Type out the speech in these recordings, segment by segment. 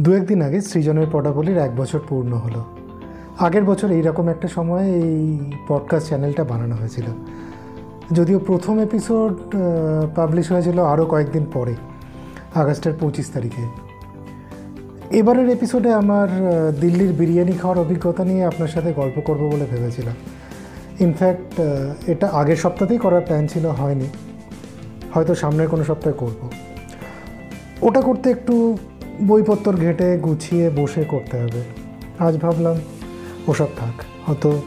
দু একদিন আগে সৃজনের পটাবলির এক বছর পূর্ণ হলো। আগের বছর এইরকম একটা সময়ে এই পডকাস্ট চ্যানেলটা বানানো হয়েছিল। যদিও প্রথম এপিসোড পাবলিশ হয়েছিল আরও কয়েকদিন পরে, আগস্টের পঁচিশ তারিখে। এবারের এপিসোডে আমার দিল্লির বিরিয়ানি খাওয়ার অভিজ্ঞতা নিয়ে আপনার সাথে গল্প করব বলে ভেবেছিলাম। ইনফ্যাক্ট এটা আগের সপ্তাহতেই করার প্ল্যান ছিল, হয়নি। হয়তো সামনের কোনো সপ্তাহে করব। ওটা করতে একটু বইপত্র ঘেটে গুছিয়ে বসে করতে হবে। আজ ভাবলাম, ওসব থাক। হয়তো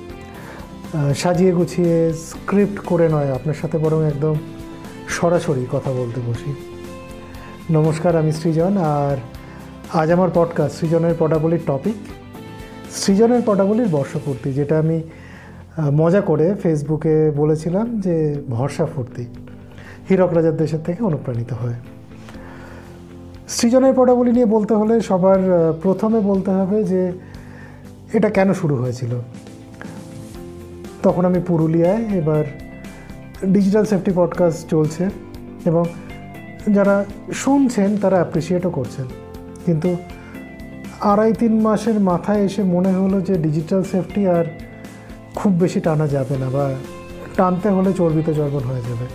সাজিয়ে গুছিয়ে স্ক্রিপ্ট করে নয়, আপনার সাথে বরং একদম সরাসরি কথা বলতে বসি। নমস্কার, আমি সৃজন, আর আজ আমার পডকাস্ট সৃজনের পটাবলির টপিক সৃজনের পটাবলির বর্ষপূর্তি, যেটা আমি মজা করে ফেসবুকে বলেছিলাম যে ভরসা ফুর্তি। হীরক রাজার দেশের থেকে অনুপ্রাণিত হয়। সৃজনের পটাবলি নিয়ে বলতে হলে সবার প্রথমে বলতে হবে যে এটা কেন শুরু হয়েছিল। তখন আমি পুরুলিয়ায় এবার ডিজিটাল সেফটি পডকাস্ট চলছে এবং যারা শুনছেন তারা অ্যাপ্রিসিয়েটও করছেন। কিন্তু আড়াই তিন মাসের মাথায় এসে মনে হলো যে ডিজিটাল সেফটি আর খুব বেশি টানা যাবে না বা টানতে হলে চর্বিত চর্বণ হয়ে যাবে।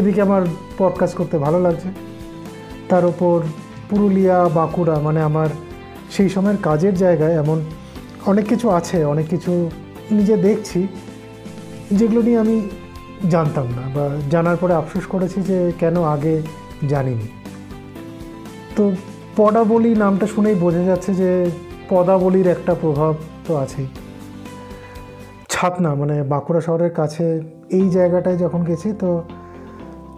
এদিকে আমার পডকাস্ট করতে ভালো লাগছে। তার ওপর পুরুলিয়া, বাঁকুড়া মানে আমার সেই সময়ের কাজের জায়গায় এমন অনেক কিছু আছে, অনেক কিছু নিজে দেখছি, যেগুলো নিয়ে আমি জানতাম না বা জানার পরে আফসোস করেছি যে কেন আগে জানিনি। তো পদাবলী নামটা শুনেই বোঝা যাচ্ছে যে পদাবলীর একটা প্রভাব তো আছেই। ছাতনা মানে বাঁকুড়া শহরের কাছে এই জায়গাটায় যখন গেছি তো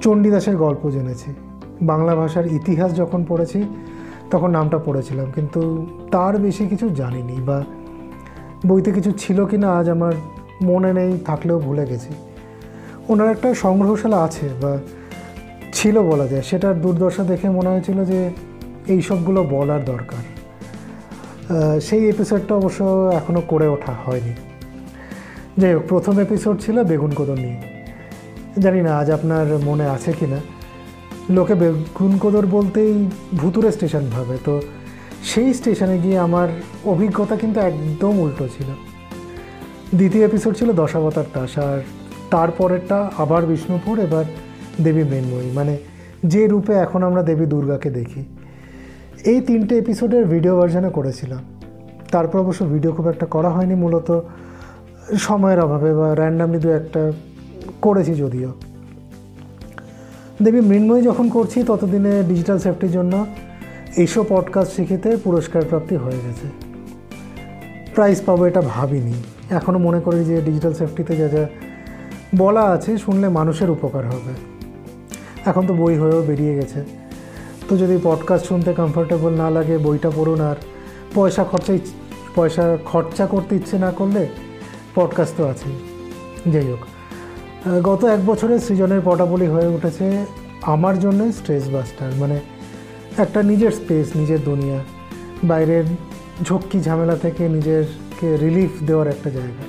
চণ্ডীদাসের গল্প জেনেছি। বাংলা ভাষার ইতিহাস যখন পড়েছি, তখন নামটা পড়েছিলাম। কিন্তু তার বেশি কিছু জানিনি বা বইতে কিছু ছিল কি না আজ আমার মনে নেই, থাকলেও ভুলে গেছি। ওনার একটা সংগ্রহশালা আছে বা ছিল বলা যায়, সেটার দুর্দশা দেখে মনে হয়েছিল যে এই সবগুলো বলার দরকার। সেই এপিসোডটা অবশ্য এখনও করে ওঠা হয়নি। যাই হোক, প্রথম এপিসোড ছিল বেগুন কোদর নিয়ে। জানি না আজ আপনার মনে আছে কি না লোকে বেগুন কোদর বলতেই ভুতুরে স্টেশন ভাবে। তো সেই স্টেশনে গিয়ে আমার অভিজ্ঞতা কিন্তু একদম উল্টো ছিল। দ্বিতীয় এপিসোড ছিল দশাবতার তাস, আর তারপরেরটা আবার বিষ্ণুপুর, এবার দেবী মৃন্ময়ী। মানে যে রূপে এখন আমরা দেবী দুর্গাকে দেখি। এই তিনটে এপিসোডের ভিডিও ভার্সানে করেছিলাম। তারপর অবশ্য ভিডিও খুব একটা করা হয়নি, মূলত সময়ের অভাবে বা র্যান্ডামলি দু একটা করেছি যদিও। দেবী মৃন্ময়ী যখন করছি, ততদিনে ডিজিটাল সেফটির জন্য এইসব পডকাস্ট শিখিতে পুরস্কার প্রাপ্তি হয়ে গেছে। প্রাইজ পাবো এটা ভাবিনি। এখনও মনে করি যে ডিজিটাল সেফটিতে যা যা বলা আছে, শুনলে মানুষের উপকার হবে। এখন তো বই হয়েও বেরিয়ে গেছে। তো যদি পডকাস্ট শুনতে কমফোর্টেবল না লাগে, বইটা পড়ুন আর পয়সা খরচা পয়সা খরচা করতে ইচ্ছে না করলে পডকাস্ট তো আছেই। যাই হোক গত এক বছরে সৃজনের পটাবলি হয়ে উঠেছে আমার জন্য স্ট্রেস বাস্টার মানে একটা নিজের স্পেস, নিজের দুনিয়া, বাইরের ঝক্কি ঝামেলা থেকে নিজেরকে রিলিফ দেওয়ার একটা জায়গা।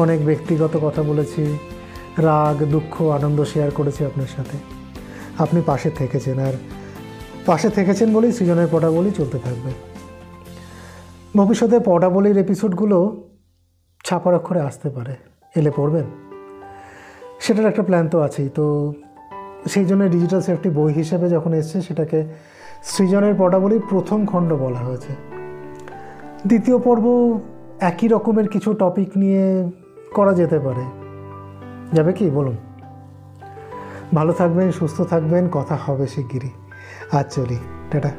অনেক ব্যক্তিগত কথা বলেছি, রাগ, দুঃখ, আনন্দ শেয়ার করেছি আপনার সাথে। আপনি পাশে থেকেছেন আর পাশে থেকেছেন বলেই সৃজনের পটাবলি চলতে থাকবে। ভবিষ্যতে পটাবলির এপিসোডগুলো ছাপার অক্ষরে আসতে পারে। এলে পড়বেন। সেটার একটা প্ল্যান তো আছেই। তো সেই জন্য ডিজিটাল সেফটি বই হিসেবে যখন এসছে, সেটাকে সৃজনের পটাবলির প্রথম খণ্ড বলা হয়েছে। দ্বিতীয় পর্ব একই রকমের কিছু টপিক নিয়ে করা যেতে পারে। যাবে কি? বলুন। ভালো থাকবেন, সুস্থ থাকবেন, কথা হবে শিগগিরই। আজ চলি। টাটা।